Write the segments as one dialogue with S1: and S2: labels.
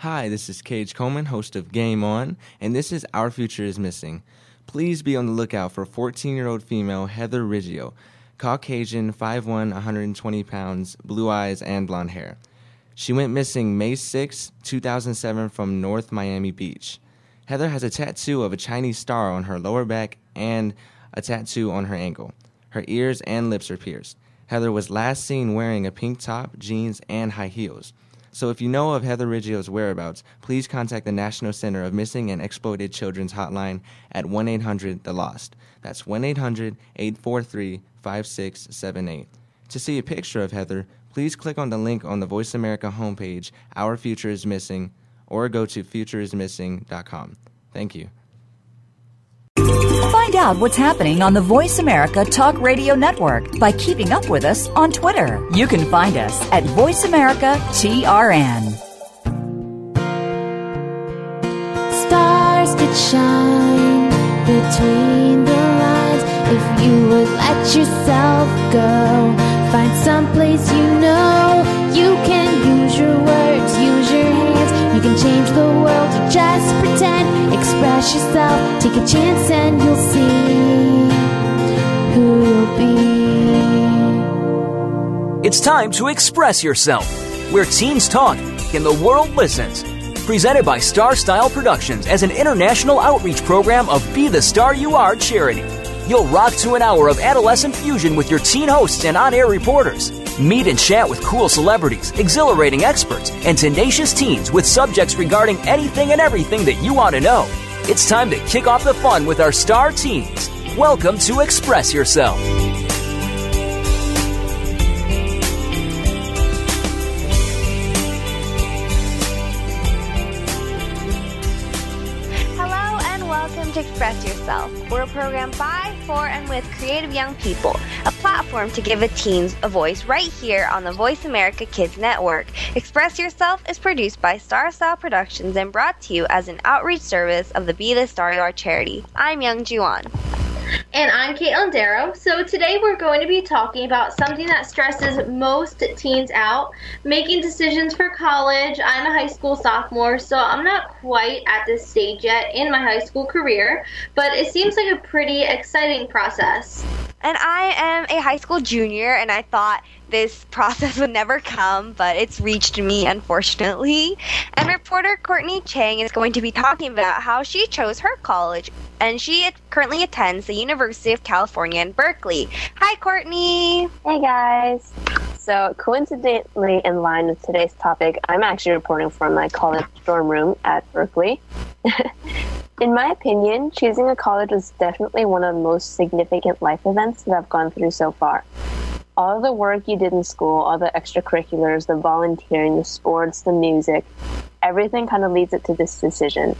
S1: Hi, this is Cage Coleman, host of Game On, and this is Our Future is Missing. Please be on the lookout for 14 year old female Heather Riggio, Caucasian, 5'1, 120 pounds, blue eyes, and blonde hair. She went missing May 6, 2007, from North Miami Beach. Heather has a tattoo of a Chinese star on her lower back and a tattoo on her ankle. Her ears and lips are pierced. Heather was last seen wearing a pink top, jeans, and high heels. So if you know of Heather Riggio's whereabouts, please contact the National Center of Missing and Exploited Children's Hotline at 1 800 The Lost. That's 1 800 843 5678. To see a picture of Heather, please click on the link on the Voice America homepage, Our Future is Missing, or go to futureismissing.com. Thank you.
S2: Find out what's happening on the Voice America Talk Radio Network by keeping up with us on Twitter. You can find us at Voice America TRN.
S3: Stars could shine between the lines if you would let yourself go. Find someplace you know you can You can change the world or just pretend. Express yourself, take a chance, and you'll see who you'll be.
S4: It's time to express yourself, where teens talk and the world listens. Presented by Star Style Productions as an international outreach program of Be the Star You Are charity. You'll rock to an hour of adolescent fusion with your teen hosts and on air reporters. Meet and chat with cool celebrities, exhilarating experts, and tenacious teens with subjects regarding anything and everything that you want to know. It's time to kick off the fun with our star teens. Welcome to Express Yourself.
S5: Hello and welcome to Express Yourself. We're a program by, for, and with creative young people, a platform to give a teens a voice right here on the Voice America Kids Network. Express Yourself is produced by Star Style Productions and brought to you as an outreach service of the Be the Star You Are charity. I'm Youngjoo Ahn.
S6: And I'm Katelyn Darrow. So today we're going to be talking about something that stresses most teens out making decisions for college. I'm a high school sophomore, so I'm not quite at this stage yet in my high school career, but it seems like a pretty exciting process.
S5: And I am a high school junior, and I thought this process would never come, but it's reached me, unfortunately. And reporter Courtney Cheng is going to be talking about how she chose her college, and she currently attends the University of California in Berkeley. Hi, Courtney.
S7: Hey, guys. So, coincidentally, in line with today's topic, I'm actually reporting from my college dorm room at Berkeley. in my opinion, choosing a college was definitely one of the most significant life events that I've gone through so far all the work you did in school, all the extracurriculars, the volunteering, the sports, the music, everything kind of leads it to this decision.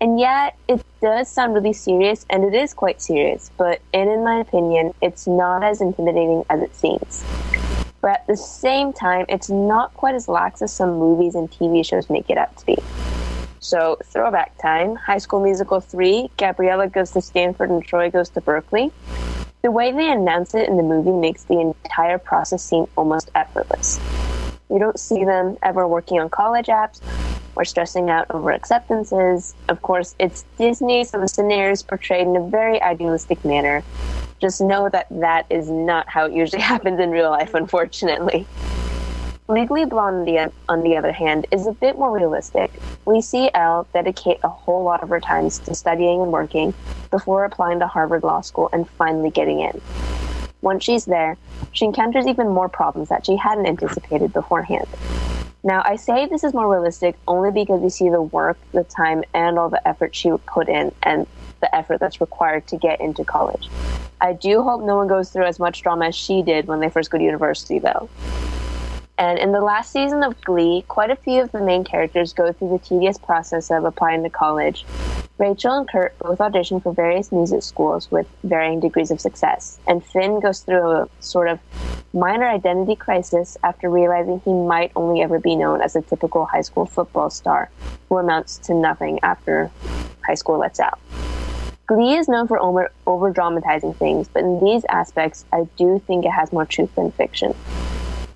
S7: And yet, it does sound really serious, and it is quite serious, but and in my opinion, it's not as intimidating as it seems. But at the same time, it's not quite as lax as some movies and TV shows make it out to be. So, throwback time High School Musical 3, Gabriella goes to Stanford and Troy goes to Berkeley. The way they announce it in the movie makes the entire process seem almost effortless. You don't see them ever working on college apps or stressing out over acceptances. Of course, it's Disney, so the scenario is portrayed in a very idealistic manner. Just know that that is not how it usually happens in real life, unfortunately. Legally Blonde, on the other hand, is a bit more realistic. We see Elle dedicate a whole lot of her times to studying and working before applying to Harvard Law School and finally getting in. Once she's there, she encounters even more problems that she hadn't anticipated beforehand. Now, I say this is more realistic only because we see the work, the time, and all the effort she would put in and the effort that's required to get into college. I do hope no one goes through as much drama as she did when they first go to university, though. And in the last season of Glee, quite a few of the main characters go through the tedious process of applying to college. Rachel and Kurt both audition for various music schools with varying degrees of success, and Finn goes through a sort of minor identity crisis after realizing he might only ever be known as a typical high school football star who amounts to nothing after high school lets out. Glee is known for over, dramatizing things, but in these aspects, I do think it has more truth than fiction.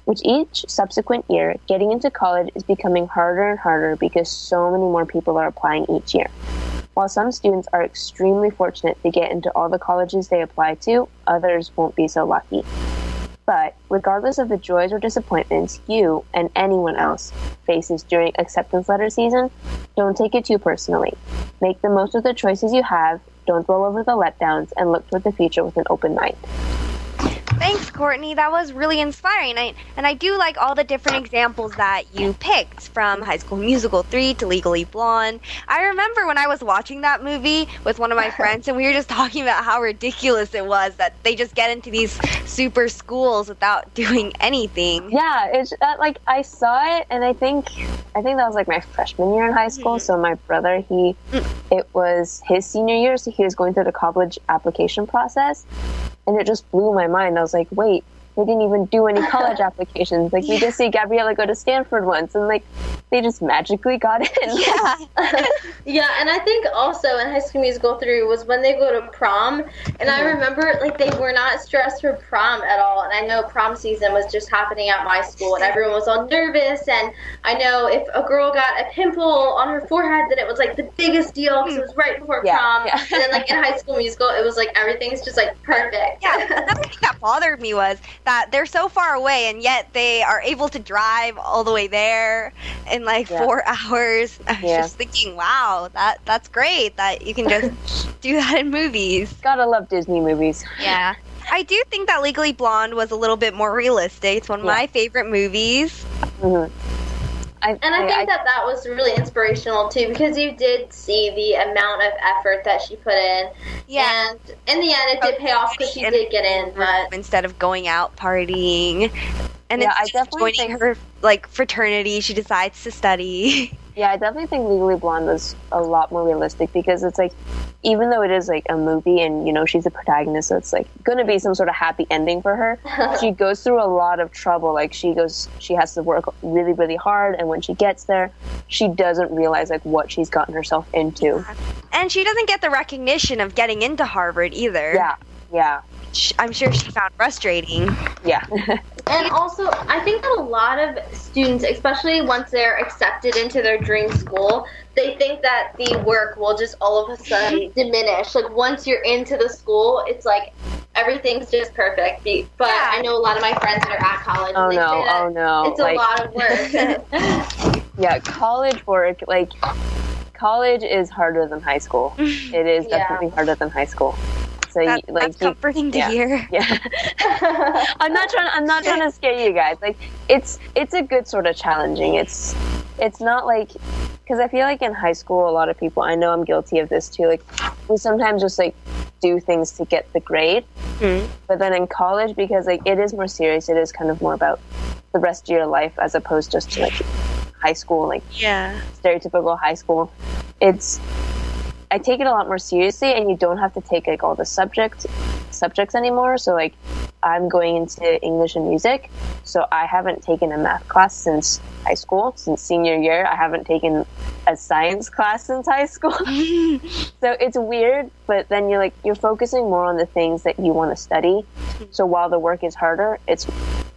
S7: With each subsequent year, getting into college is becoming harder and harder because so many more people are applying each year. While some students are extremely fortunate to get into all the colleges they apply to, others won't be so lucky. But regardless of the joys or disappointments you and anyone else faces during acceptance letter season, don't take it too personally. Make the most of the choices you have, don't dwell over the letdowns, and look toward the future with an open mind.
S5: Thanks, Courtney. That was really inspiring. I, and I do like all the different examples that you picked from High School Musical 3 to Legally Blonde. I remember when I was watching that movie with one of my friends, and we were just talking about how ridiculous it was that they just get into these super schools without doing anything.
S7: Yeah, it's uh, like I saw it, and I think I think that was like my freshman year in high school.
S5: Mm-hmm.
S7: So my brother, he it was his senior year, so he was going through the college application process, and it just blew my mind. I was like, wait, they didn't even do any college applications. Like we just see Gabriella go to Stanford once, and like they just magically got in.
S5: Yeah.
S6: Yeah, and I think also in High School Musical 3 was when they go to prom. And I remember, like, they were not stressed for prom at all. And I know prom season was just happening at my school, and everyone was all nervous. And I know if a girl got a pimple on her forehead, then it was, like, the biggest deal because it was right before
S7: Yeah,
S6: prom.
S7: yeah.
S6: And then, like, in High School Musical, it was, like, everything's just, like, perfect.
S5: Yeah, another thing that bothered me was that they're so far away and yet they are able to drive all the way there in like
S7: Yeah.
S5: four hours. I was
S7: Yeah.
S5: just thinking, wow, that that's great that you can just do that in movies.
S7: Gotta love Disney movies.
S5: Yeah. I do think that Legally Blonde was a little bit more realistic. It's one of
S7: Yeah.
S5: my favorite movies.
S7: hmm I,
S6: And I think that that was really inspirational too because you did see the amount of effort that she put in.
S5: Yeah.
S6: And in the end, it did oh, pay off because she
S5: And-
S6: did get in. But
S5: instead of going out partying. And
S7: Yeah, I definitely
S5: joining
S7: think-
S5: her like fraternity, she decides to study.
S7: Yeah, I definitely think Legally Blonde was a lot more realistic because it's like, even though it is like a movie and you know she's a protagonist, so it's like going to be some sort of happy ending for her. she goes through a lot of trouble. Like she goes, she has to work really, really hard, and when she gets there, she doesn't realize like what she's gotten herself into.
S5: and she doesn't get the recognition of getting into Harvard either.
S7: Yeah, yeah,
S5: I'm sure she found frustrating.
S7: yeah,
S6: And also, I think that a lot of students, especially once they're accepted into their dream school, they think that the work will just all of a sudden mm-hmm. diminish. Like once you're into the school, it's like everything's just perfect. But
S5: Yeah.
S6: I know a lot of my friends that are at college.
S7: Oh
S6: they
S7: no, oh no.
S6: It's a lot of work.
S7: yeah, college work, like, college is harder than high school. It is
S6: Yeah.
S7: definitely harder than high school. So,
S5: That,
S7: you, like,
S5: that's
S7: you,
S5: comforting to
S7: yeah.
S5: hear.
S7: yeah. I'm not trying. I'm not trying to scare you guys. Like it's it's a good sort of challenging. It's it's not like because I feel like in high school a lot of people. I know I'm guilty of this too. Like we sometimes just like do things to get the grade,
S5: Mhm.
S7: but then in college because like it is more serious. It is kind of more about the rest of your life as opposed just to like high school, like
S5: Yeah.
S7: stereotypical high school. It's I take it a lot more seriously, and you don't have to take like all the subject subjects anymore. So like I'm going into English and music, so I haven't taken a math class since high school, since senior year. I haven't taken a science class since high school. so it's weird, but then you're like you're focusing more on the things that you want to study. So while the work is harder, it's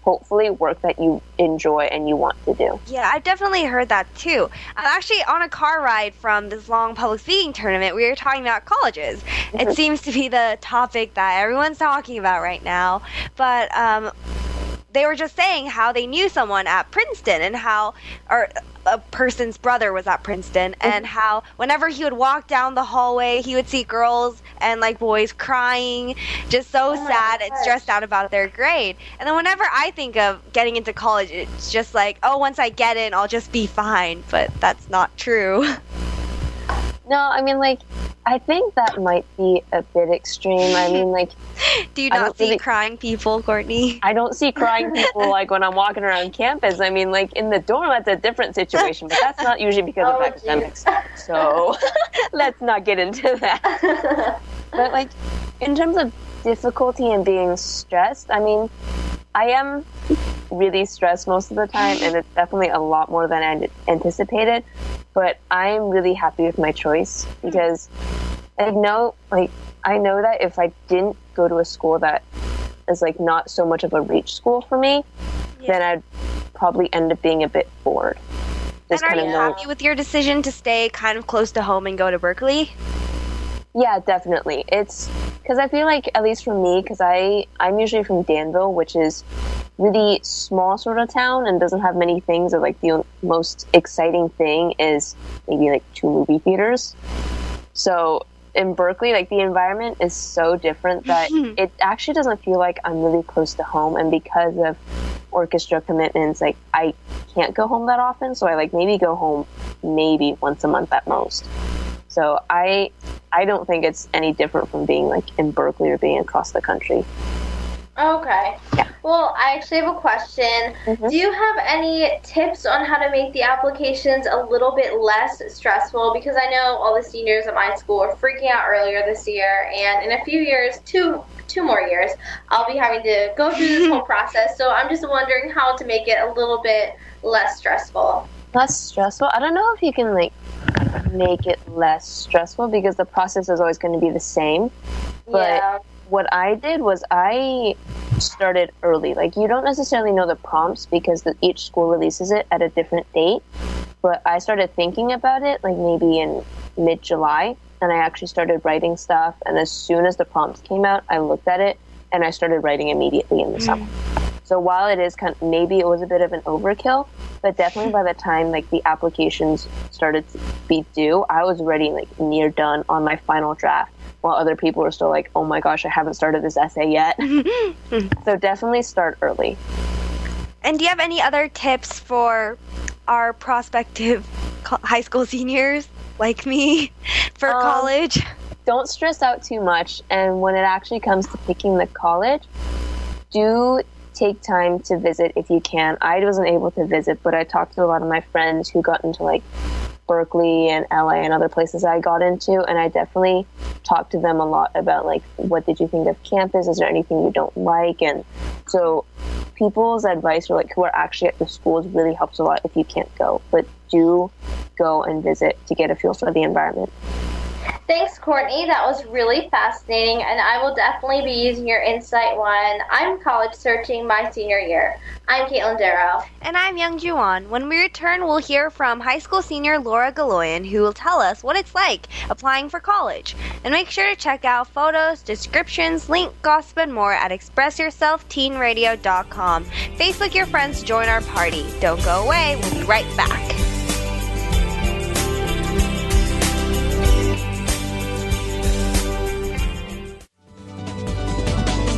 S7: hopefully work that you enjoy and you want to do.
S5: Yeah, I've definitely heard that too. I'm actually on a car ride from this long public speaking tournament. We were talking about colleges. It seems to be the topic that everyone's talking about right now. But um, they were just saying how they knew someone at Princeton and how, or a person's brother was at Princeton, oh. and how whenever he would walk down the hallway, he would see girls and like boys crying, just so oh
S6: my
S5: sad and stressed out about their grade. And then whenever I think of getting into college, it's just like, oh, once I get in, I'll just be fine. But that's not true.
S7: No, I mean like I think that might be a bit extreme. I mean like
S5: Do you not see
S7: really-
S5: crying people, Courtney?
S7: I don't see crying people like when I'm walking around campus. I mean like in the dorm that's a different situation, but that's not usually because
S6: Oh,
S7: of academics. So let's not get into that. But like in terms of difficulty and being stressed, I mean I am really stressed most of the time and it's definitely a lot more than I anticipated, but I'm really happy with my choice because I know like I know that if I didn't go to a school that is like not so much of a reach school for me, then I'd probably end up being a bit bored.
S5: And
S7: Just
S5: are
S7: kind
S5: you
S7: of
S5: happy with your decision to stay kind of close to home and go to Berkeley?
S7: Yeah, definitely. It's because I feel like at least for me, because I I'm usually from Danville, which is really small sort of town and doesn't have many things. Or like the most exciting thing is maybe like two movie theaters. So in Berkeley, like the environment is so different that it actually doesn't feel like I'm really close to home. And because of orchestra commitments, like I can't go home that often. So I like maybe go home maybe once a month at most. So I I don't think it's any different from being like in Berkeley or being across the country.
S6: Okay. Yeah. Well, I actually have a question. Mm-hmm. Do you have any tips on how to make the applications a little bit less stressful? Because I know all the seniors at my school are freaking out earlier this year, and in a few years, two two more years, I'll be having to go through this whole process. So I'm just wondering how to make it a little bit less stressful.
S7: Less stressful. I don't know if you can like make it less stressful because the process is always going to be the same. But
S6: yeah.
S7: what I did was I started early. Like you don't necessarily know the prompts because the, each school releases it at a different date. But I started thinking about it like maybe in mid July, and I actually started writing stuff. And as soon as the prompts came out, I looked at it and I started writing immediately in the mm. summer. So while it is kind of, maybe it was a bit of an overkill, but definitely by the time like the applications started to be due, I was already like near done on my final draft. While other people were still like, "Oh my gosh, I haven't started this essay yet." so definitely start early.
S5: And do you have any other tips for our prospective high school seniors like me for
S7: Um,
S5: college?
S7: Don't stress out too much, and when it actually comes to picking the college, do take time to visit if you can. I wasn't able to visit, but I talked to a lot of my friends who got into like Berkeley and LA and other places I got into, and I definitely talked to them a lot about like what did you think of campus? Is there anything you don't like? And so people's advice or like who are actually at the schools really helps a lot if you can't go, but do go and visit to get a feel for the environment.
S6: Thanks, Courtney. That was really fascinating, and I will definitely be using your insight when I'm college searching my senior year. I'm Katelyn Darrow.
S5: And I'm Youngjoo Ahn. When we return, we'll hear from high school senior Lora Galoyan, who will tell us what it's like applying for college. And make sure to check out photos, descriptions, link, gossip, and more at expressyourselfteenradio.com. Facebook your friends join our party. Don't go away. We'll be right back.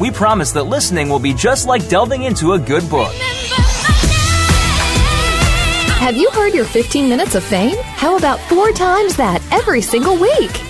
S4: We promise that listening will be just like delving into a good book.
S8: Have you heard your 15 minutes of fame? How about four times that every single week?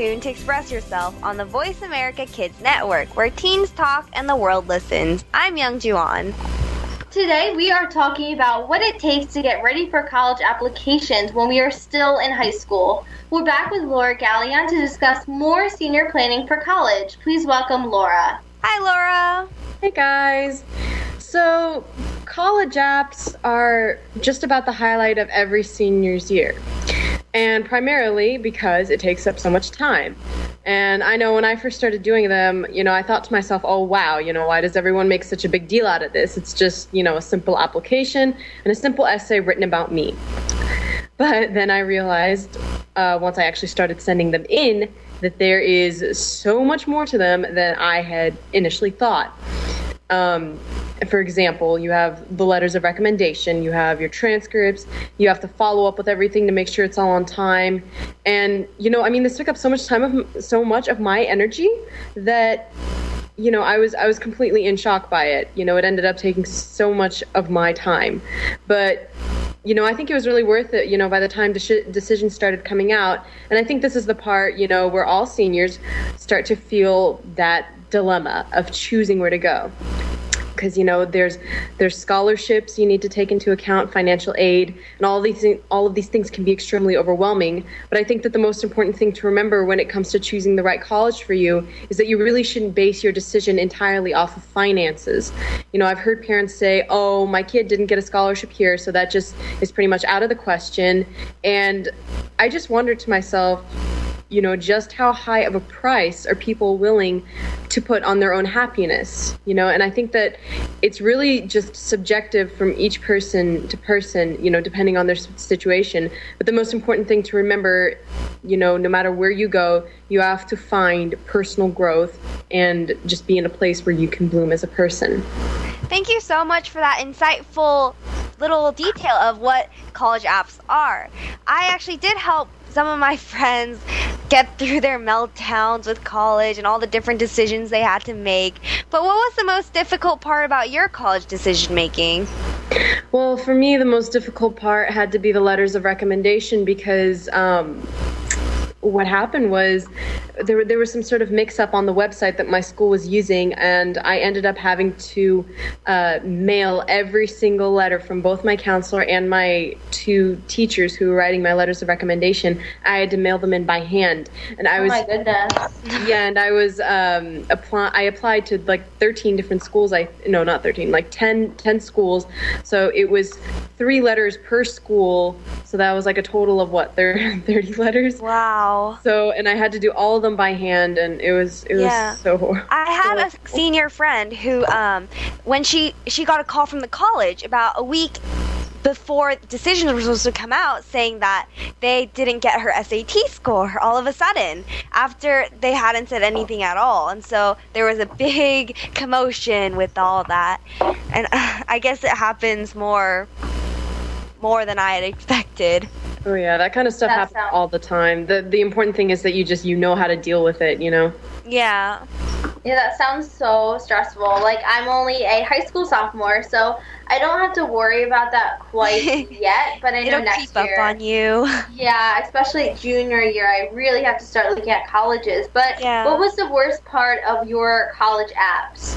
S5: Staying in tune to express yourself on the Voice America Kids Network, where teens talk and the world listens. I'm Youngjoo Ahn.
S6: Today, we are talking about what it takes to get ready for college applications when we are still in high school. We're back with Lora Galoyan to discuss more senior planning for college. Please welcome Lora.
S5: Hi, Lora.
S9: Hey, guys. So, college apps are just about the highlight of every senior's year. And primarily because it takes up so much time. And I know when I first started doing them, you know, I thought to myself, oh, wow, you know, why does everyone make such a big deal out of this? It's just, you know, a simple application and a simple essay written about me. But then I realized uh, once I actually started sending them in that there is so much more to them than I had initially thought. Um, for example, you have the letters of recommendation, you have your transcripts, you have to follow up with everything to make sure it's all on time. And you know, I mean, this took up so much time of so much of my energy that you know, I was I was completely in shock by it. You know, it ended up taking so much of my time. But you know, I think it was really worth it, you know, by the time de- decisions started coming out. And I think this is the part, you know, where all seniors start to feel that dilemma of choosing where to go. Because you know there's there's scholarships you need to take into account financial aid and all these all of these things can be extremely overwhelming. But i think that the most important thing to remember when it comes to choosing the right college for you is that you really shouldn't base your decision entirely off of finances. You know i've heard parents say oh my kid didn't get a scholarship here so that just is pretty much out of the question. And i just wondered to myself you know just how high of a price are people willing to put on their own happiness you know? And i think that it's really just subjective from each person to person you know depending on their situation. But the most important thing to remember you know no matter where you go you have to find personal growth and just be in a place where you can bloom as a person.
S5: Thank you so much for that insightful little detail of what college apps are. I actually did help some of my friends get through their meltdowns with college and all the different decisions they had to make. But what was the most difficult part about your college decision making?
S9: Well, for me, the most difficult part had to be the letters of recommendation because um, what happened was there, there was some sort of mix up on the website that my school was using, and I ended up having to uh, mail every single letter from both my counselor and my two teachers who were writing my letters of recommendation. I had to mail them in by hand, and I
S6: oh
S9: was
S6: my goodness.
S9: yeah, and I was um, apply. I applied to like 13 different schools. I no, not 13, like 10, 10 schools. So it was three letters per school. So that was like a total of what 30 letters.
S5: Wow.
S9: So and I had to do all of them by hand, and it was it
S5: Yeah.
S9: was so horrible.
S5: I had a senior friend who, um, when she she got a call from the college about a week before decisions were supposed to come out, saying that they didn't get her SAT score all of a sudden after they hadn't said anything at all, and so there was a big commotion with all that, and uh, I guess it happens more more than I had expected.
S9: Oh yeah, that kind of stuff
S6: That
S9: happens
S6: sounds-
S9: all the time. The the important thing is that you just you know how to deal with it. You know.
S5: Yeah.
S6: Yeah, that sounds so stressful. Like I'm only a high school sophomore, so I don't have to worry about that quite yet. But I know
S5: It'll
S6: next
S5: creep up on you.
S6: yeah, especially junior year, I really have to start looking at colleges. But
S5: Yeah.
S6: what was the worst part of your college apps?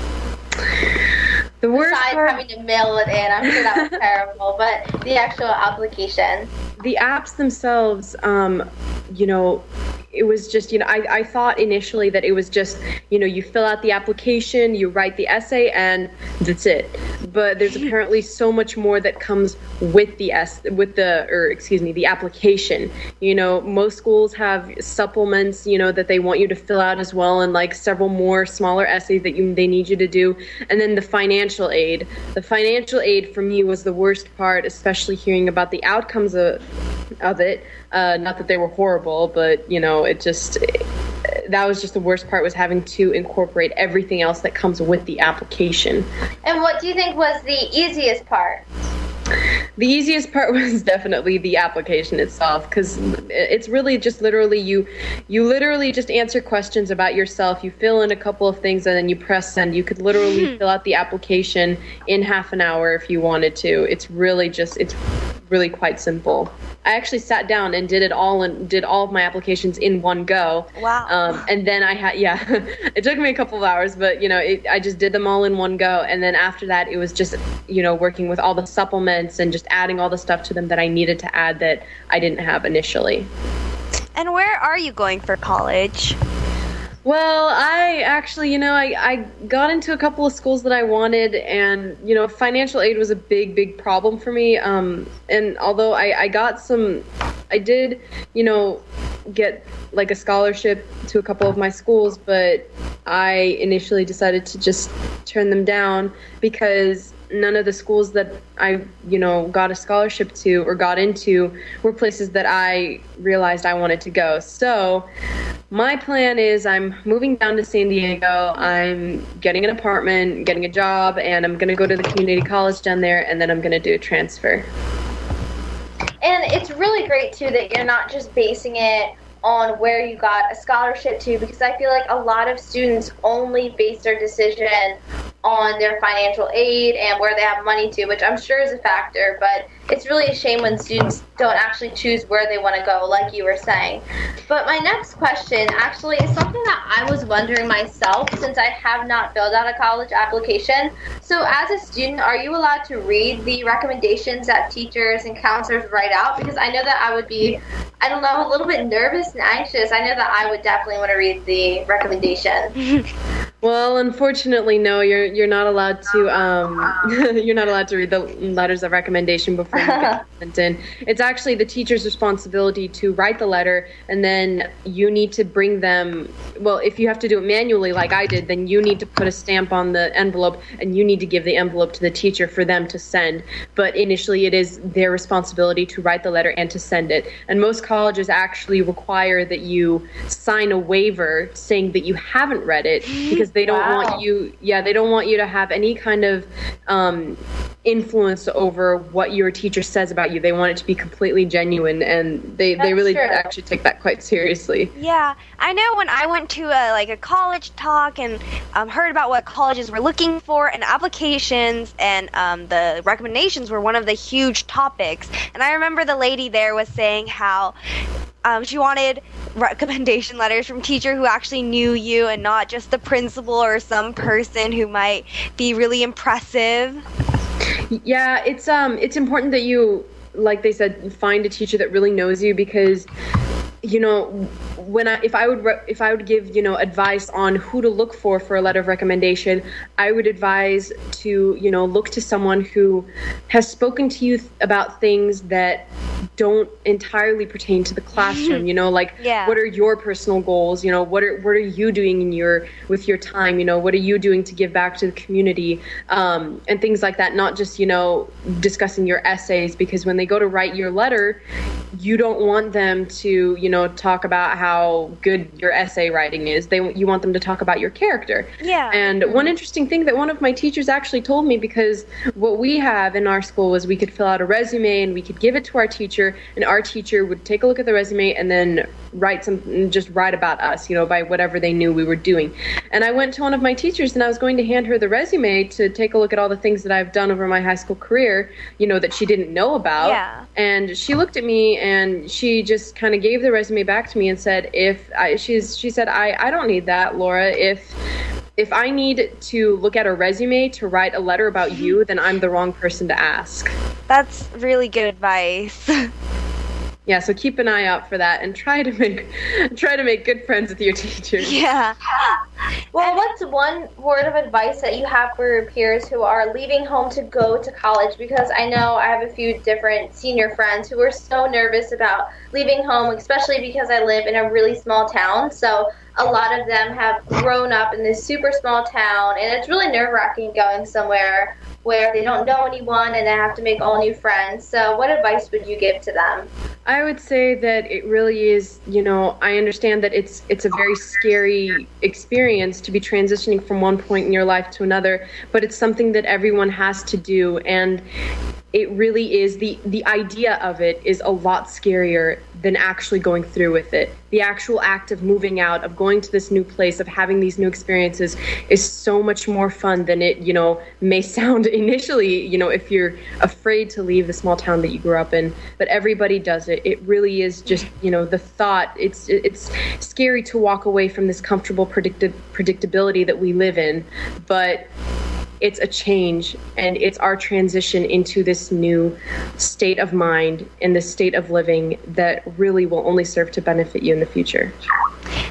S9: The worst
S6: Besides
S9: part,
S6: having to mail it in, I'm sure that was terrible. But the actual application.
S9: The apps themselves, um, you know, it was just you know I, I thought initially that it was just you know you fill out the application you write the essay and that's it. But there's apparently so much more that comes with the s with the or excuse me the application. You know most schools have supplements you know that they want you to fill out as well and like several more smaller essays that you they need you to do. And then the financial aid. The financial aid for me was the worst part especially hearing about the outcomes of, of it uh, not that they were horrible but you know it just that was just the worst part was having to incorporate everything else that comes with the application.
S6: And what do you think was the easiest part?
S9: The easiest part was definitely the application itself because it's really just literally you you literally just answer questions about yourself. You fill in a couple of things and then you press send. You could literally fill out the application in half an hour if you wanted to. It's really just it's really quite simple. I actually sat down and did it all and did all of my applications in one go.
S5: Wow.
S9: Um, and then I had yeah, it took me a couple of hours, but you know it, I just did them all in one go. And then after that, it was just you know working with all the supplements and just adding all the stuff to them that I needed to add that I didn't have initially.
S5: And where are you going for college?
S9: Well, I actually, you know, I, I got into a couple of schools that I wanted, and, you know, financial aid was a big, big problem for me. Um, and although I, I got some, I did, you know, get like a scholarship to a couple of my schools, but I initially decided to just turn them down because none of the schools that I, you know, got a scholarship to or got into were places that I realized I wanted to go. So, my plan is I'm moving down to San Diego. I'm getting an apartment, getting a job, and I'm going to go to the community college down there and then I'm going to do a transfer.
S6: And it's really great too that you're not just basing it on where you got a scholarship to because I feel like a lot of students only base their decision on their financial aid and where they have money to, which I'm sure is a factor, but it's really a shame when students don't actually choose where they want to go, like you were saying. But my next question actually is something that I was wondering myself since I have not filled out a college application. So, as a student, are you allowed to read the recommendations that teachers and counselors write out? Because I know that I would be, I don't know, a little bit nervous and anxious. I know that I would definitely want to read the recommendation.
S9: Well, unfortunately, no. You're you're not allowed to um you're not allowed to read the letters of recommendation before It's actually the teacher's responsibility to write the letter, and then you need to bring them. Well, if you have to do it manually, like I did, then you need to put a stamp on the envelope, and you need to give the envelope to the teacher for them to send. But initially, it is their responsibility to write the letter and to send it. And most colleges actually require that you sign a waiver saying that you haven't read it because they don't
S6: Wow.
S9: want you yeah they don't want you to have any kind of um, influence over what your teacher says about you they want it to be completely genuine and they, they really
S6: true.
S9: actually take that quite seriously
S5: Yeah, I know when I went to a like a college talk and um, heard about what colleges were looking for and applications and um, the recommendations were one of the huge topics. And I remember the lady there was saying how um, she wanted recommendation letters from teacher who actually knew you and not just the principal or some person who might be really impressive.
S9: Yeah it's um it's important that you like they said find a teacher that really knows you because you know when I if I would re- if I would give you know advice on who to look for for a letter of recommendation, I would advise to you know look to someone who has spoken to you th- about things that don't entirely pertain to the classroom. You know, like
S5: Yeah.
S9: what are your personal goals? You know, what are what are you doing in your with your time? You know, what are you doing to give back to the community um, and things like that. Not just you know discussing your essays because when they go to write your letter, you don't want them to you know talk about how good your essay writing is. They you want them to talk about your character.
S5: Yeah.
S9: And mm-hmm. one interesting thing that one of my teachers actually told me because what we have in our school was we could fill out a resume and we could give it to our teacher, and our teacher would take a look at the resume and then write some, just write about us, you know, by whatever they knew we were doing. And I went to one of my teachers and I was going to hand her the resume to take a look at all the things that I've done over my high school career, you know, that she didn't know about.
S5: Yeah.
S9: And she looked at me and she just kind of gave the resume back to me and said, "If I, she's, she said, I, I don't need that, Lora. If if I need to look at a resume to write a letter about mm-hmm. you, then I'm the wrong person to ask."
S5: That's really good advice.
S9: Yeah, so keep an eye out for that and try to make try to make good friends with your teachers.
S5: yeah.
S6: Well, what's one word of advice that you have for your peers who are leaving home to go to college? Because I know I have a few different senior friends who are so nervous about leaving home, especially because I live in a really small town. So a lot of them have grown up in this super small town, and it's really nerve wracking going somewhere where they don't know anyone and they have to make all new friends. So, what advice would you give to them?
S9: I would say that it really is, you know, I understand that it's it's a very scary experience to be transitioning from one point in your life to another, but it's something that everyone has to do and it really is the the idea of it is a lot scarier than actually going through with it. The actual act of moving out, of going to this new place, of having these new experiences is so much more fun than it, you know, may sound initially, you know, if you're afraid to leave the small town that you grew up in. But everybody does it. It really is just, you know, the thought. It's it's scary to walk away from this comfortable predicti- predictability that we live in, but it's a change and it's our transition into this new state of mind and this state of living that really will only serve to benefit you in the future.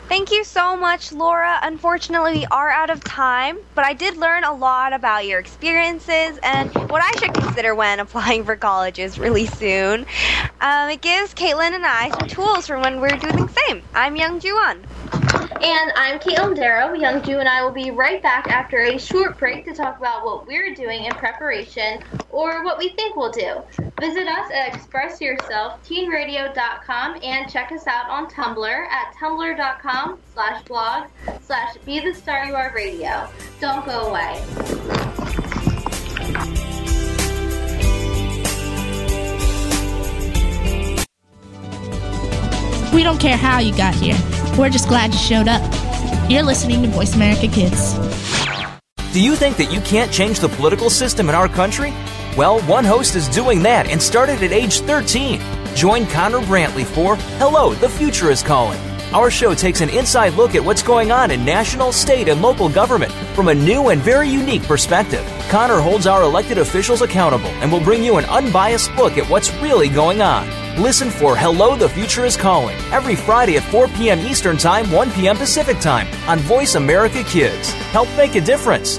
S5: Thank you so much, Lora. Unfortunately, we are out of time, but I did learn a lot about your experiences and what I should consider when applying for colleges really soon. Um, it gives Katelyn and I some tools for when we're doing the same. I'm Youngjoo Ahn.
S6: And I'm Katelyn Darrow. Youngjoo and I will be right back after a short break to talk about what we're doing in preparation or what we think we'll do. Visit us at expressyourselfteenradio.com and check us out on Tumblr at tumblr.com slash blog slash be the star you are radio. Don't go away.
S10: We don't care how you got here. We're just glad you showed up. You're listening to Voice America Kids.
S4: Do you think that you can't change the political system in our country? Well, one host is doing that and started at age 13. Join Connor Brantley for Hello, the Future is Calling. Our show takes an inside look at what's going on in national, state, and local government from a new and very unique perspective. Connor holds our elected officials accountable and will bring you an unbiased look at what's really going on. Listen for Hello, the Future is Calling every Friday at 4 p.m. Eastern Time, 1 p.m. Pacific Time on Voice America Kids. Help make a difference.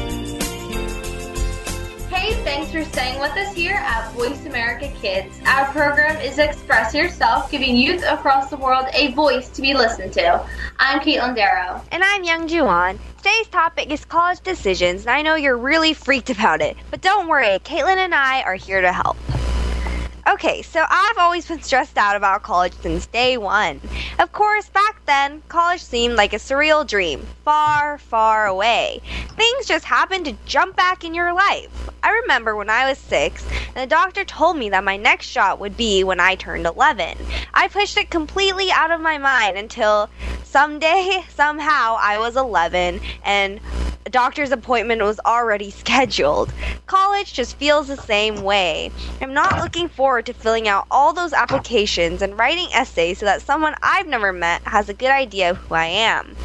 S6: Staying with us here at Voice America Kids. Our program is Express Yourself, giving youth across the world a voice to be listened to. I'm Katelyn Darrow.
S5: And I'm Youngjoo Ahn. Today's topic is college decisions, and I know you're really freaked about it. But don't worry, Katelyn and I are here to help. Okay, so I've always been stressed out about college since day one. Of course, back then, college seemed like a surreal dream, far, far away. Things just happened to jump back in your life. I remember when I was six, and the doctor told me that my next shot would be when I turned 11. I pushed it completely out of my mind until someday, somehow, I was 11 and a doctor's appointment was already scheduled. College just feels the same way. I'm not looking forward to filling out all those applications and writing essays so that someone I've never met has a good idea of who I am.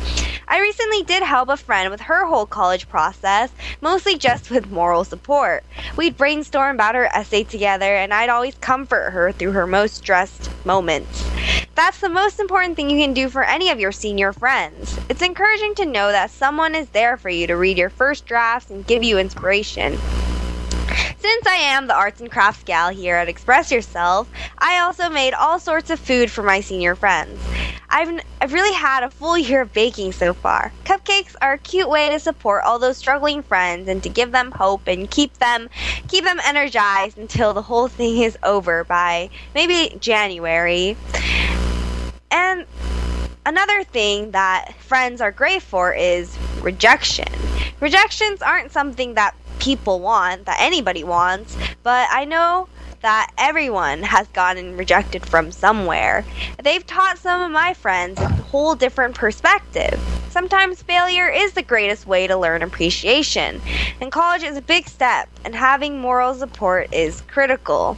S5: I recently did help a friend with her whole college process, mostly just with moral support. We'd brainstorm about her essay together, and I'd always comfort her through her most stressed moments. That's the most important thing you can do for any of your senior friends. It's encouraging to know that someone is there for you to read your first drafts and give you inspiration. Since I am the arts and crafts gal here at Express Yourself, I also made all sorts of food for my senior friends. I've, I've really had a full year of baking so far. Cupcakes are a cute way to support all those struggling friends and to give them hope and keep them keep them energized until the whole thing is over by maybe January. And another thing that friends are great for is rejection. Rejections aren't something that people want, that anybody wants, but I know that everyone has gotten rejected from somewhere. They've taught some of my friends a whole different perspective. Sometimes failure is the greatest way to learn appreciation, and college is a big step, and having moral support is critical.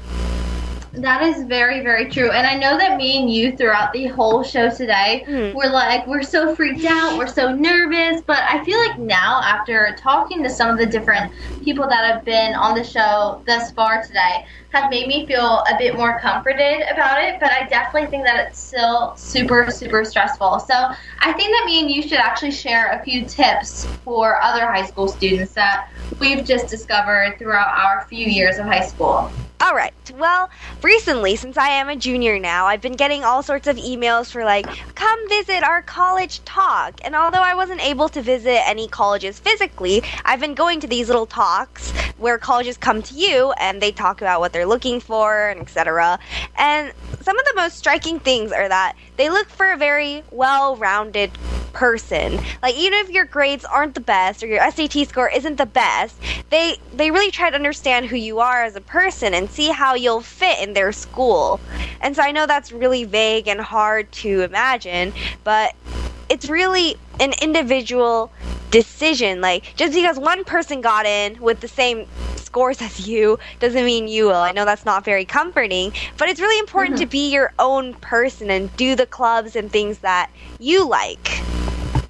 S6: That is very, very true. And I know that me and you throughout the whole show today, mm-hmm. we're like, we're so freaked out, we're so nervous. But I feel like now, after talking to some of the different people that have been on the show thus far today, have made me feel a bit more comforted about it. But I definitely think that it's still super, super stressful. So I think that me and you should actually share a few tips for other high school students that we've just discovered throughout our few years of high school.
S5: All right. Well, recently, since I am a junior now, I've been getting all sorts of emails for like, come visit our college talk. And although I wasn't able to visit any colleges physically, I've been going to these little talks where colleges come to you and they talk about what they're looking for and etc. And some of the most striking things are that they look for a very well-rounded person. Like even if your grades aren't the best or your SAT score isn't the best, they they really try to understand who you are as a person and see how you'll fit in their school. And so I know that's really vague and hard to imagine, but it's really an individual decision. Like just because one person got in with the same scores as you doesn't mean you will. I know that's not very comforting, but it's really important to mm-hmm. be your own person and do the clubs and things that you like.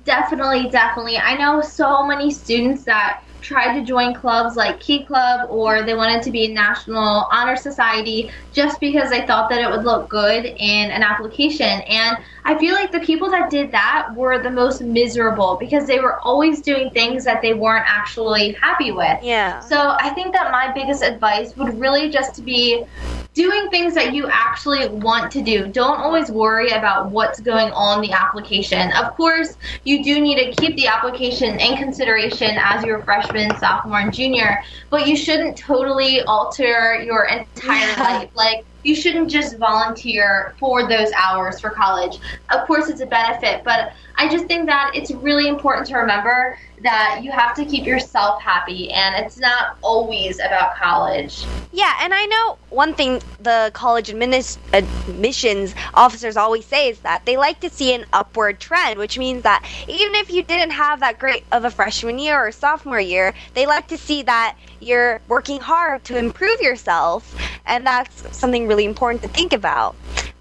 S6: Definitely, definitely. I know so many students that tried to join clubs like Key Club or they wanted to be in National Honor Society just because they thought that it would look good in an application. And I feel like the people that did that were the most miserable because they were always doing things that they weren't actually happy with.
S5: Yeah.
S6: So I think that my biggest advice would really just be doing things that you actually want to do. Don't always worry about what's going on the application. Of course, you do need to keep the application in consideration as your freshman, sophomore, and junior, but you shouldn't totally alter your entire life. Like, you shouldn't just volunteer for those hours for college. Of course, it's a benefit, but I just think that it's really important to remember that you have to keep yourself happy, and it's not always about college.
S5: Yeah, and I know one thing the college admissions officers always say is that they like to see an upward trend, which means that even if you didn't have that great of a freshman year or sophomore year, they like to see that you're working hard to improve yourself, and that's something really important to think about.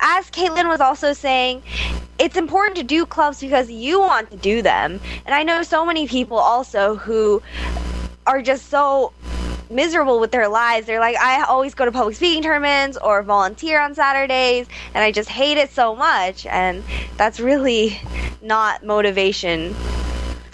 S5: As Katelyn was also saying, it's important to do clubs because you want to do them. And I know so many people also who are just so miserable with their lives. They're like, I always go to public speaking tournaments or volunteer on Saturdays, and I just hate it so much. And that's really not motivation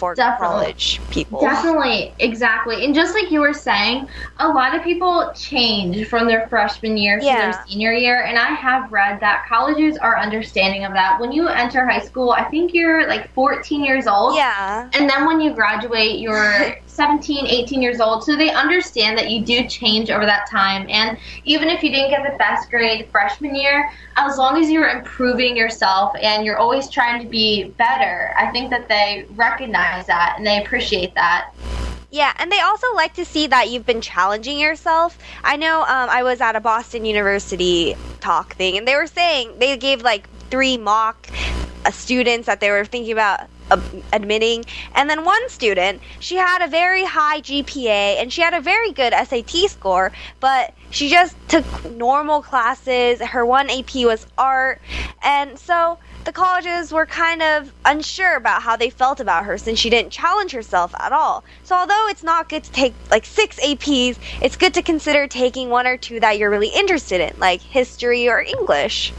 S5: for college people.
S6: Definitely, exactly. And just like you were saying, a lot of people change from their freshman year to their senior year, and I have read that colleges are understanding of that. When you enter high school, I think you're like 14 years old.
S5: Yeah.
S6: And then when you graduate, you're 17, 18 years old. So they understand that you do change over that time. And even if you didn't get the best grade freshman year, as long as you're improving yourself and you're always trying to be better, I think that they recognize that and they appreciate that.
S5: Yeah, and they also like to see that you've been challenging yourself. I know um, I was at a Boston University talk thing, and they were saying they gave like three mock uh, students that they were thinking about Uh, admitting, and then one student she had a very high GPA and she had a very good SAT score, but she just took normal classes. Her one AP was art, and so the colleges were kind of unsure about how they felt about her since she didn't challenge herself at all. So although it's not good to take like six APs, it's good to consider taking one or two that you're really interested in, like history or English.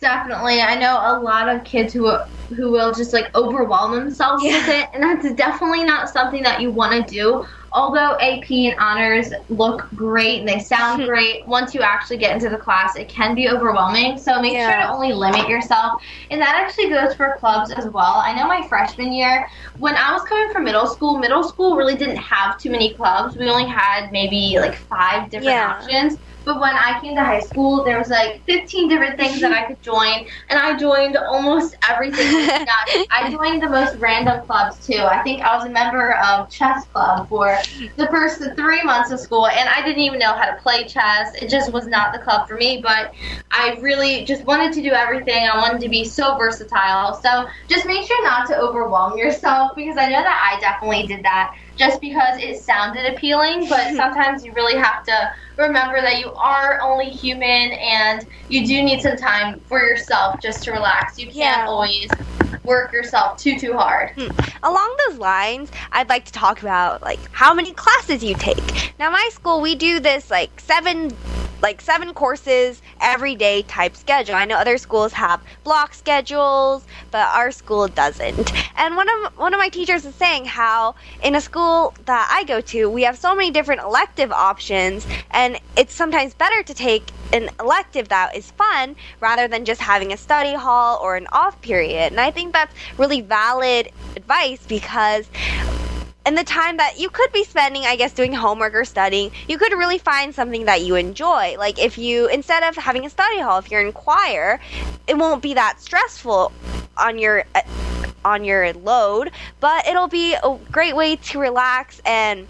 S6: Definitely. I know a lot of kids who who will just like overwhelm themselves with it, and that's definitely not something that you want to do. although AP and honors look great and they sound great, once you actually get into the class, it can be overwhelming. So make sure to only limit yourself. And that actually goes for clubs as well. I know my freshman year, when I was coming from middle school, middle school really didn't have too many clubs. We only had maybe like five different
S5: Yeah.
S6: options. But when I came to high school, there was like 15 different things that I could join, and I joined almost everything. I joined the most random clubs too. I think I was a member of chess club for the first three months of school, and I didn't even know how to play chess. It just was not the club for me. But I really just wanted to do everything. I wanted to be so versatile. So just make sure not to overwhelm yourself because I know that I definitely did that just because it sounded appealing, but sometimes you really have to remember that you are only human and you do need some time for yourself just to relax. You can't
S5: Yeah.
S6: always work yourself too too hard. Hmm.
S5: Along those lines, I'd like to talk about like how many classes you take. Now, my school we do this like seven like seven courses every day type schedule. I know other schools have block schedules, but our school doesn't. And one of one of my teachers is saying how in a school that I go to, we have so many different elective options and it's sometimes better to take an elective that is fun rather than just having a study hall or an off period. And I think that's really valid advice because in the time that you could be spending, I guess, doing homework or studying, you could really find something that you enjoy. Like if you, instead of having a study hall, if you're in choir, it won't be that stressful on your on your load, but it'll be a great way to relax and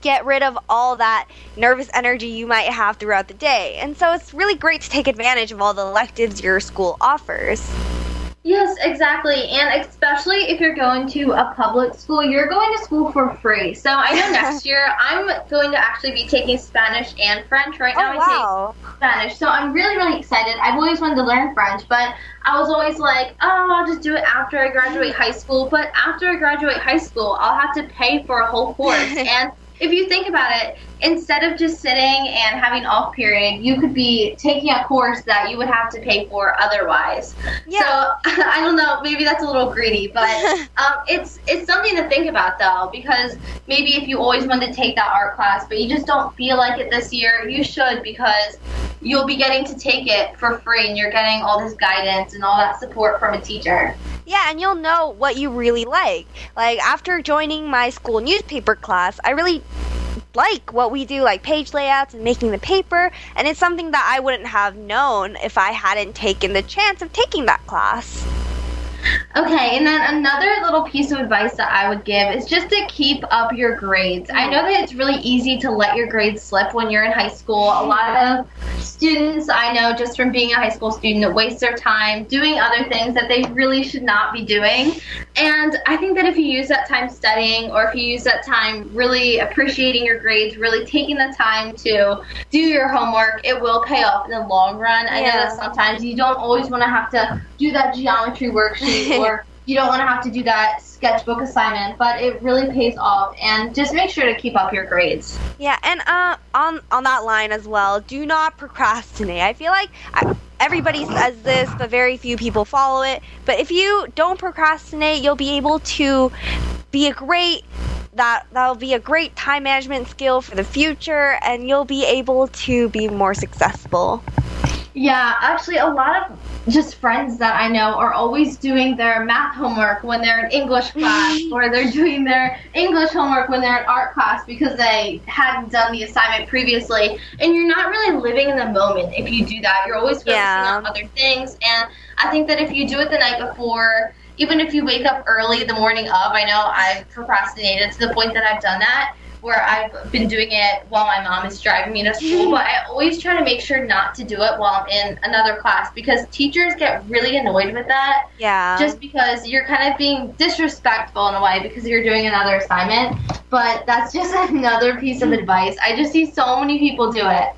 S5: get rid of all that nervous energy you might have throughout the day. And so it's really great to take advantage of all the electives your school offers.
S6: Yes, exactly. And especially if you're going to a public school, you're going to school for free. So I know next year I'm going to actually be taking Spanish and French. Right oh, now
S5: Oh,
S6: I take Spanish. So I'm really, really excited. I've always wanted to learn French, but I was always like, oh, I'll just do it after I graduate high school. But after I graduate high school, I'll have to pay for a whole course. and if you think about it, instead of just sitting and having off period, you could be taking a course that you would have to pay for otherwise.
S5: Yeah.
S6: So I don't know, maybe that's a little greedy, but um, it's it's something to think about though, because maybe if you always wanted to take that art class, but you just don't feel like it this year, you should because you'll be getting to take it for free and you're getting all this guidance and all that support from a teacher.
S5: Yeah, and you'll know what you really like. Like after joining my school newspaper class, I really like what we do, like page layouts and making the paper, and it's something that I wouldn't have known if I hadn't taken the chance of taking that class.
S6: Okay, and then another little piece of advice that I would give is just to keep up your grades. I know that it's really easy to let your grades slip when you're in high school. A lot of students I know just from being a high school student waste their time doing other things that they really should not be doing. And I think that if you use that time studying or if you use that time really appreciating your grades, really taking the time to do your homework, it will pay off in the long run. I know that sometimes you don't always want to have to do that geometry worksheet or you don't want to have to do that sketchbook assignment, but it really pays off. And just make sure to keep up your grades.
S5: Yeah, and uh, on on that line as well, do not procrastinate. I feel like I, everybody says this, but very few people follow it. But if you don't procrastinate, you'll be able to be a great that that'll be a great time management skill for the future, and you'll be able to be more successful.
S6: Yeah, actually, a lot of just friends that I know are always doing their math homework when they're in English class, or they're doing their English homework when they're in art class because they hadn't done the assignment previously. And you're not really living in the moment if you do that. You're always focusing
S5: Yeah.
S6: on other things. And I think that if you do it the night before, even if you wake up early the morning of, I know I've procrastinated to the point that I've done that where I've been doing it while my mom is driving me to school, but I always try to make sure not to do it while I'm in another class because teachers get really annoyed with that.
S5: Yeah.
S6: Just because you're kind of being disrespectful in a way because you're doing another assignment. But that's just another piece of mm. advice. I just see so many people do it.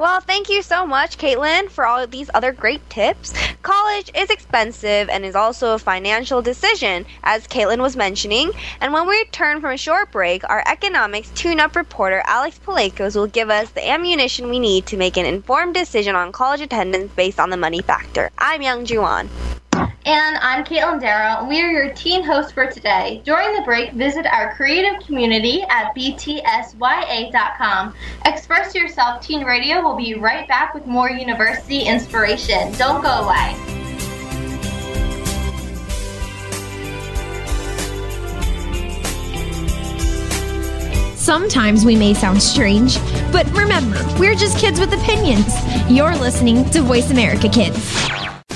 S5: Well, thank you so much, Katelyn, for all of these other great tips. College is expensive and is also a financial decision, as Katelyn was mentioning. And when we return from a short break, our economics tune up reporter Alex Pawlakos will give us the ammunition we need to make an informed decision on college attendance based on the money factor. I'm Youngjoo Ahn.
S6: And I'm Katelyn Darrow, and we are your teen hosts for today. During the break, visit our creative community at btsya.com. Express Yourself Teen Radio will be right back with more university inspiration. Don't go away.
S11: Sometimes we may sound strange, but remember, we're just kids with opinions. You're listening to Voice America Kids.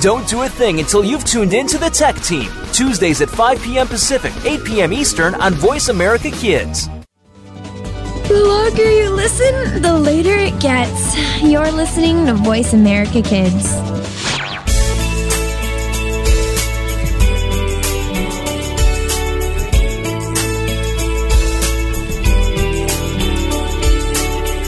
S4: Don't do a thing until you've tuned in to the Tech Team, Tuesdays at 5 p.m. Pacific, 8 p.m. Eastern on Voice America Kids.
S11: The longer you listen, the later it gets. You're listening to Voice America Kids.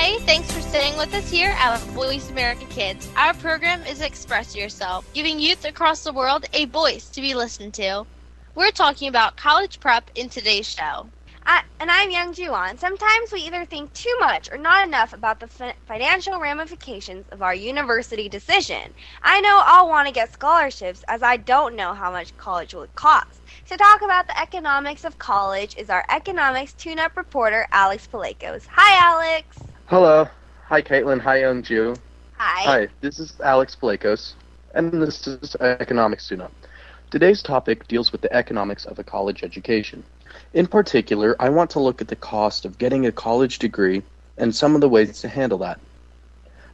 S12: Hey, thanks for staying with us here at Voice America Kids. Our program is Express Yourself, giving youth across the world a voice to be listened to. We're talking about college prep in today's show.
S5: I, and I'm Youngjoo Ahn. Sometimes we either think too much or not enough about the fi- financial ramifications of our university decision. I know I'll want to get scholarships as I don't know how much college will cost. To talk about the economics of college is our economics tune-up reporter Alex Pawlakos. Hi, Alex.
S13: Hello. Hi, Katelyn. Hi, Youngjoo.
S5: Hi.
S13: Hi, this is Alex Pawlakos, and this is Economics Tune-Up. Today's topic deals with the economics of a college education. In particular, I want to look at the cost of getting a college degree and some of the ways to handle that.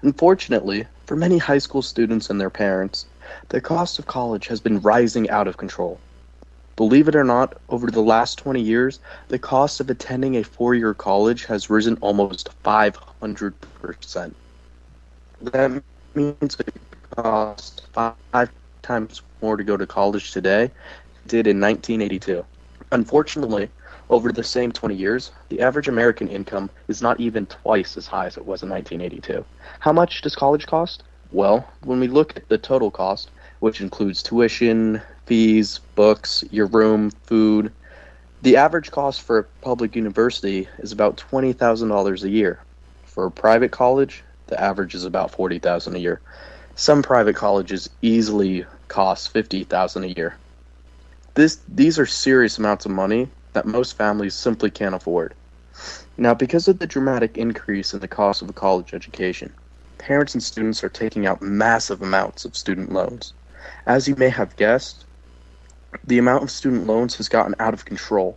S13: Unfortunately, for many high school students and their parents, the cost of college has been rising out of control. Believe it or not, over the last 20 years, the cost of attending a four year college has risen almost 500%. That means it costs five times more to go to college today than it did in 1982. Unfortunately, over the same 20 years, the average American income is not even twice as high as it was in 1982. How much does college cost? Well, when we look at the total cost, which includes tuition, fees, books, your room, food, the average cost for a public university is about $20,000 a year. For a private college, the average is about 40,000 a year. Some private colleges easily cost 50,000 a year. This these are serious amounts of money that most families simply can't afford. Now, because of the dramatic increase in the cost of a college education, parents and students are taking out massive amounts of student loans. As you may have guessed, the amount of student loans has gotten out of control.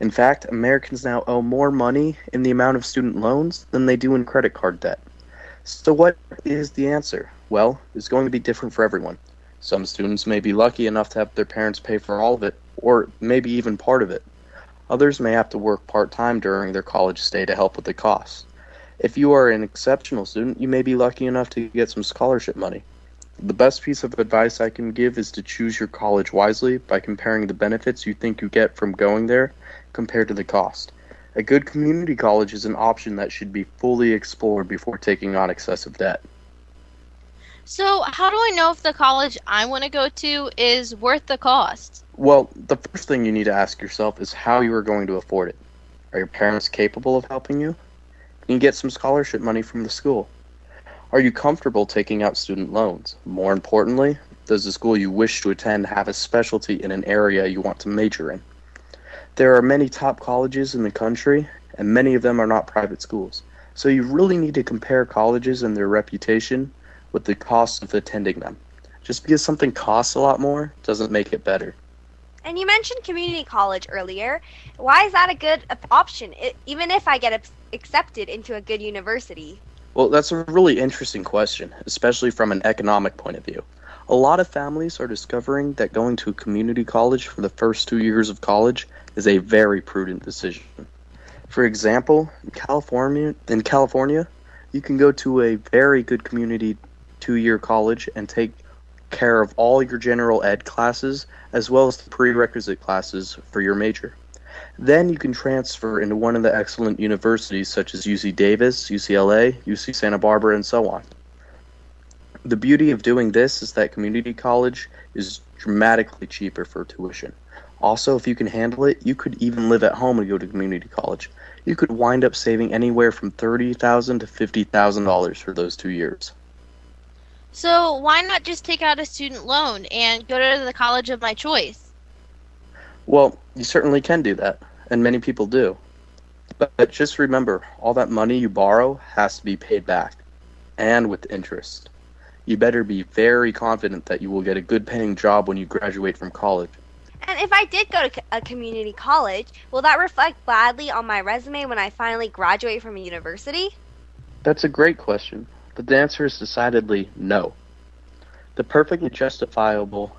S13: In fact, Americans now owe more money in the amount of student loans than they do in credit card debt. So, what is the answer? Well, it's going to be different for everyone. Some students may be lucky enough to have their parents pay for all of it, or maybe even part of it. Others may have to work part time during their college stay to help with the costs. If you are an exceptional student, you may be lucky enough to get some scholarship money. The best piece of advice I can give is to choose your college wisely by comparing the benefits you think you get from going there compared to the cost. A good community college is an option that should be fully explored before taking on excessive debt.
S12: So, how do I know if the college I want to go to is worth the cost?
S13: Well, the first thing you need to ask yourself is how you are going to afford it. Are your parents capable of helping you? Can you get some scholarship money from the school? Are you comfortable taking out student loans? More importantly, does the school you wish to attend have a specialty in an area you want to major in? There are many top colleges in the country, and many of them are not private schools. So you really need to compare colleges and their reputation with the cost of attending them. Just because something costs a lot more doesn't make it better.
S5: And you mentioned community college earlier. Why is that a good option, even if I get accepted into a good university?
S13: Well, that's a really interesting question, especially from an economic point of view. A lot of families are discovering that going to a community college for the first two years of college is a very prudent decision. For example, in California, in California, you can go to a very good community two-year college and take care of all your general ed classes as well as the prerequisite classes for your major. Then you can transfer into one of the excellent universities such as UC Davis, UCLA, UC Santa Barbara, and so on. The beauty of doing this is that community college is dramatically cheaper for tuition. Also, if you can handle it, you could even live at home and go to community college. You could wind up saving anywhere from $30,000 to fifty thousand dollars for those two years.
S12: So, why not just take out a student loan and go to the college of my choice?
S13: Well, you certainly can do that, and many people do. But, but just remember, all that money you borrow has to be paid back, and with interest. You better be very confident that you will get a good paying job when you graduate from college.
S5: And if I did go to a community college, will that reflect badly on my resume when I finally graduate from a university?
S13: That's a great question, but the answer is decidedly no. The perfectly justifiable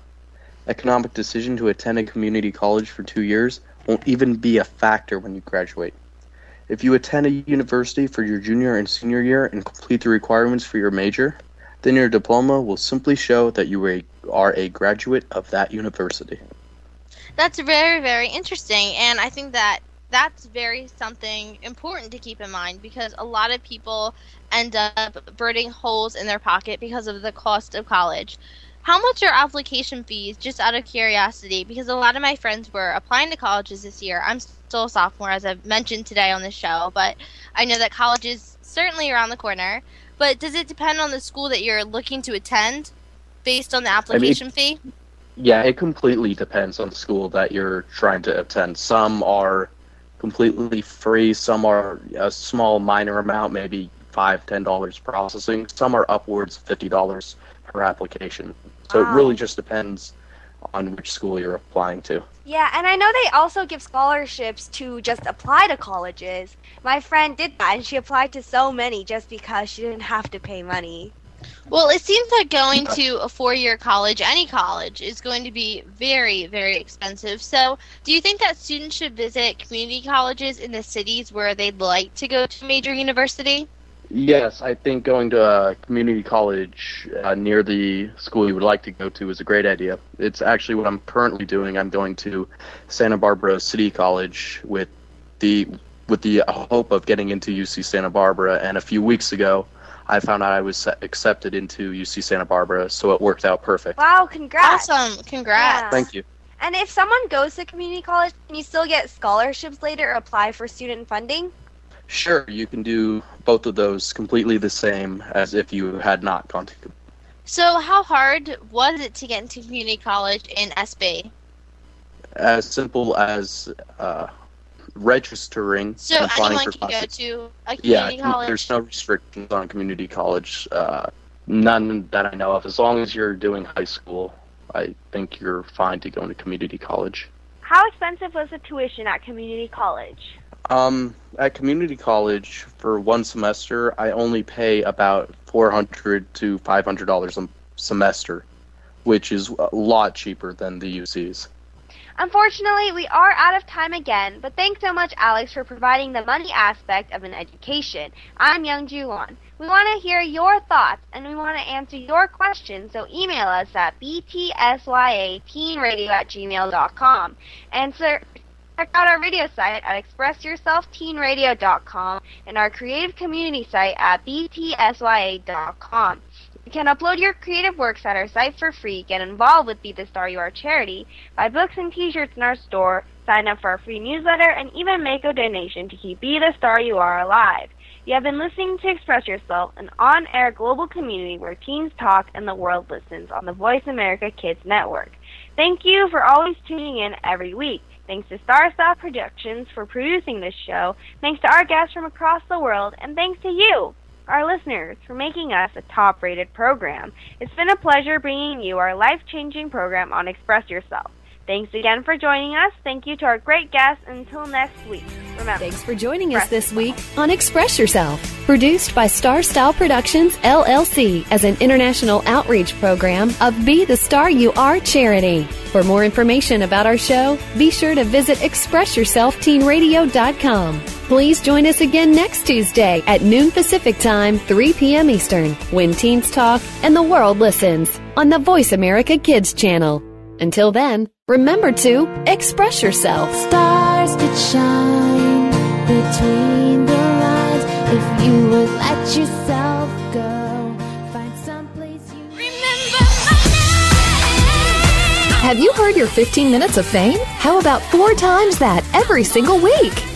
S13: economic decision to attend a community college for two years won't even be a factor when you graduate. If you attend a university for your junior and senior year and complete the requirements for your major, then your diploma will simply show that you are a, graduate of that university.
S12: That's very, very interesting, and I think that that's very something important to keep in mind because a lot of people end up burning holes in their pocket because of the cost of college. How much are application fees, just out of curiosity? Because a lot of my friends were applying to colleges this year. I'm still a sophomore, as I've mentioned today on the show, but I know that college is certainly around the corner. But does it depend on the school that you're looking to attend based on the application fee?
S13: Yeah, it completely depends on the school that you're trying to attend. Some are completely free, some are a small minor amount, maybe five, ten dollars processing. Some are upwards of fifty dollars per application. So it really just depends on which school you're applying to.
S5: Yeah, and I know they also give scholarships to just apply to colleges. My friend did that, and she applied to so many just because she didn't have to pay money.
S12: Well, it seems like going to a four year college, any college, is going to be very, very expensive. So, do you think that students should visit community colleges in the cities where they'd like to go to a major university?
S13: Yes, I think going to a community college uh, near the school you would like to go to is a great idea. It's actually what I'm currently doing. I'm going to Santa Barbara City College with the with the hope of getting into UC Santa Barbara. And a few weeks ago, I found out I was accepted into UC Santa Barbara, so it worked out perfect.
S5: Wow, congrats.
S12: Awesome. Congrats.
S13: Thank you.
S5: And if someone goes to community college, can you still get scholarships later or apply for student funding?
S13: Sure, you can do both of those completely the same as if you had not gone to.
S12: So, how hard was it to get into community college in SB?
S13: As simple as uh, registering.
S12: So,
S13: and applying
S12: anyone
S13: for
S12: can go to a
S13: Yeah,
S12: community college?
S13: Yeah, there's no restrictions on community college. Uh, none that I know of. As long as you're doing high school, I think you're fine to go into community college.
S5: How expensive was the tuition at community college?
S13: Um, at community college for one semester, I only pay about four hundred to five hundred dollars a semester, which is a lot cheaper than the UCs.
S5: Unfortunately, we are out of time again, but thanks so much, Alex, for providing the money aspect of an education. I'm Youngjoo Ahn. We want to hear your thoughts and we want to answer your questions, so email us at btsyateenradio at gmail.com. And sir, check out our radio site at expressyourselfteenradio.com and our creative community site at btsya.com. You can upload your creative works at our site for free, get involved with Be the Star You Are charity, buy books and t-shirts in our store, sign up for our free newsletter, and even make a donation to keep Be the Star You Are alive. You have been listening to Express Yourself, an on-air global community where teens talk and the world listens on the Voice America Kids Network. Thank you for always tuning in every week. Thanks to Star Style Productions for producing this show. Thanks to our guests from across the world, and thanks to you, our listeners, for making us a top rated program. It's been a pleasure bringing you our life changing program on Express Yourself. Thanks again for joining us. Thank you to our great guests. Until next week, remember.
S8: Thanks for joining us this week on Express Yourself, produced by Star Style Productions LLC as an international outreach program of Be the Star You Are charity. For more information about our show, be sure to visit expressyourselfteenradio.com. Please join us again next Tuesday at noon Pacific Time, 3 p.m. Eastern, when teens talk and the world listens on the Voice America Kids channel. Until then, remember to express yourself.
S3: Stars could shine between the lines if you would let yourself go. Find someplace you remember.
S8: Have you heard your 15 minutes of fame? How about four times that every single week?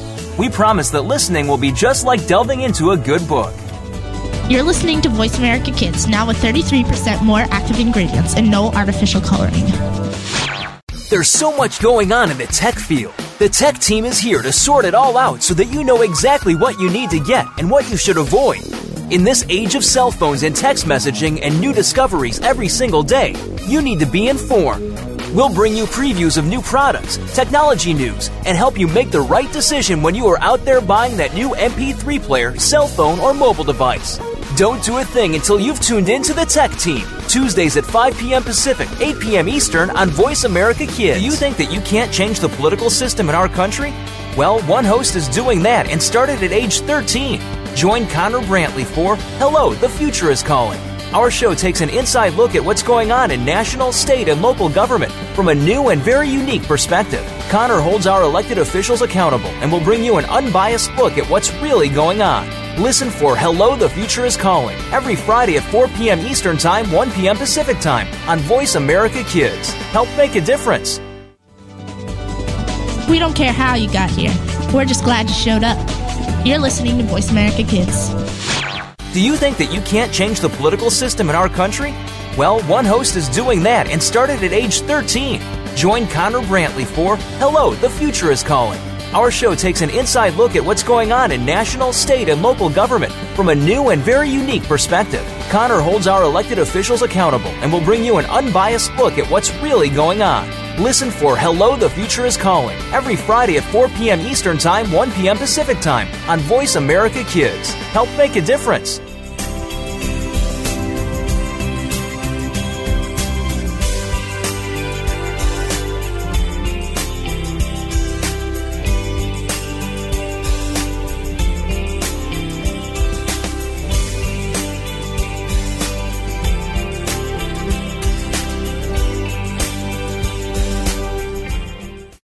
S4: We promise that listening will be just like delving into a good book.
S10: You're listening to Voice America Kids, now with 33% more active ingredients and no artificial coloring.
S4: There's so much going on in the tech field. The tech team is here to sort it all out so that you know exactly what you need to get and what you should avoid. In this age of cell phones and text messaging and new discoveries every single day, you need to be informed. We'll bring you previews of new products, technology news, and help you make the right decision when you are out there buying that new MP3 player, cell phone, or mobile device. Don't do a thing until you've tuned in to the Tech Team. Tuesdays at 5 p.m. Pacific, 8 p.m. Eastern on Voice America Kids. Do you think that you can't change the political system in our country? Well, one host is doing that and started at age 13. Join Connor Brantley for Hello, the Future is Calling. Our show takes an inside look at what's going on in national, state, and local government from a new and very unique perspective. Connor holds our elected officials accountable and will bring you an unbiased look at what's really going on. Listen for Hello, the Future is Calling every Friday at 4 p.m. Eastern Time, 1 p.m. Pacific Time on Voice America Kids. Help make a difference.
S10: We don't care how you got here. We're just glad you showed up. You're listening to Voice America Kids.
S4: Do you think that you can't change the political system in our country? Well, one host is doing that and started at age 13. Join Connor Brantley for Hello, the Future is Calling. Our show takes an inside look at what's going on in national, state, and local government from a new and very unique perspective. Connor holds our elected officials accountable and will bring you an unbiased look at what's really going on. Listen for Hello, the Future is Calling every Friday at 4 p.m. Eastern Time, 1 p.m. Pacific Time on Voice America Kids. Help make a difference.